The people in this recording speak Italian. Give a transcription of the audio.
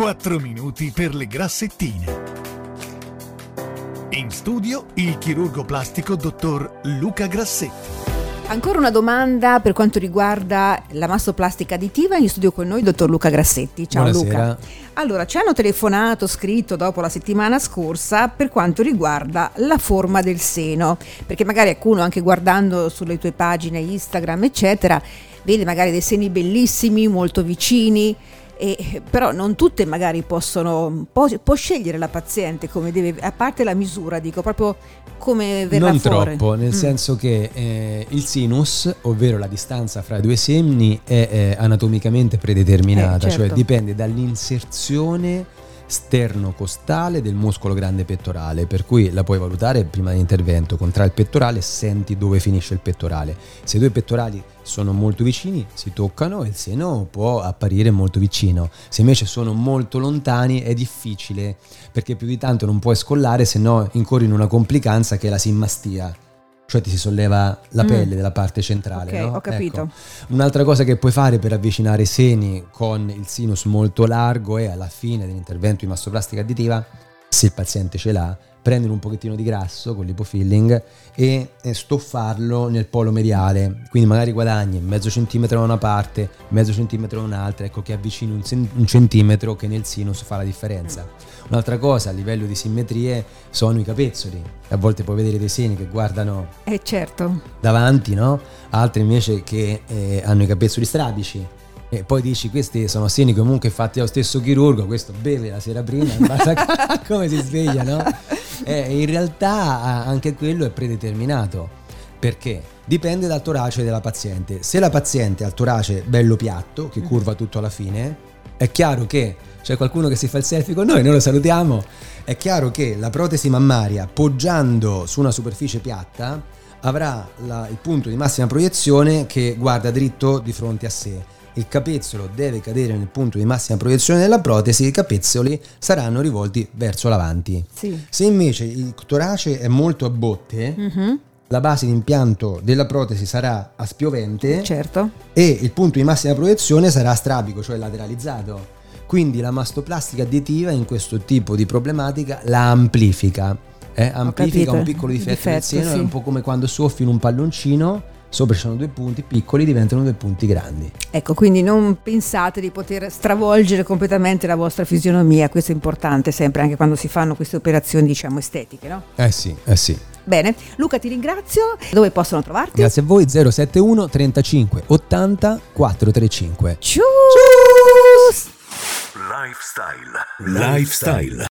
4 minuti per le grassettine. In studio il chirurgo plastico dottor Luca Grassetti. Ancora una domanda per quanto riguarda la mastoplastica additiva. In studio con noi il dottor Luca Grassetti. Ciao Buonasera. Luca. Allora, ci hanno telefonato, scritto dopo la settimana scorsa per quanto riguarda la forma del seno, perché magari qualcuno anche guardando sulle tue pagine Instagram, eccetera, vede magari dei seni bellissimi, molto vicini, e, però non tutte magari possono, può, può, scegliere la paziente come deve, a parte la misura, dico proprio come verrà non fuori. troppo, nel Mm. senso che eh, il sinus, ovvero la distanza fra i due semini, è eh, anatomicamente predeterminata, Eh, certo. cioè dipende dall'inserzione sternocostale del muscolo grande pettorale, per cui la puoi valutare prima dell'intervento, contrai il pettorale senti dove finisce il pettorale. Se i due pettorali sono molto vicini, si toccano e il seno può apparire molto vicino. Se invece sono molto lontani è difficile, perché più di tanto non puoi scollare, se no incorri in una complicanza che è la simmastia. Cioè ti si solleva la Mm. pelle della parte centrale. Ok, no? ho capito. Ecco. Un'altra cosa che puoi fare per avvicinare i seni con il sinus molto largo è alla fine dell'intervento di mastoplastica additiva, se il paziente ce l'ha, prendere un pochettino di grasso con l'ipofilling e stoffarlo nel polo mediale, quindi magari guadagni mezzo centimetro da una parte, mezzo centimetro da un'altra, ecco che avvicini un centimetro che nel sinus fa la differenza. Un'altra cosa a livello di simmetrie sono i capezzoli, a volte puoi vedere dei seni che guardano Eh certo, davanti, no? Altri invece che eh, hanno i capezzoli strabici. E poi dici, questi sono seni comunque fatti dallo stesso chirurgo, questo beve la sera prima, basta come si sveglia, no? Eh, in realtà anche quello è predeterminato. Perché? Dipende dal torace della paziente. Se la paziente ha il torace bello piatto, che curva tutto alla fine, è chiaro che c'è qualcuno che si fa il selfie con noi, noi lo salutiamo. È chiaro che la protesi mammaria, poggiando su una superficie piatta, avrà la- il punto di massima proiezione che guarda dritto di fronte a sé. Il capezzolo deve cadere nel punto di massima proiezione della protesi, i capezzoli saranno rivolti verso l'avanti. sì. Se invece il torace è molto a botte, Mhm, la base di impianto della protesi sarà a spiovente Certo. e il punto di massima proiezione sarà strabico, cioè lateralizzato. Quindi la mastoplastica additiva in questo tipo di problematica la amplifica. eh, Amplifica un piccolo il difetto, del difetto, seno, sì. è un po' come quando soffi in un palloncino, sopra ci sono due punti piccoli, diventano due punti grandi. Ecco, quindi non pensate di poter stravolgere completamente la vostra fisionomia, questo è importante sempre anche quando si fanno queste operazioni, diciamo, estetiche, no? Eh sì, eh sì. Bene, Luca ti ringrazio. Dove possono trovarti? Grazie a voi 071 35 80 435. Ciao! Lifestyle. Lifestyle.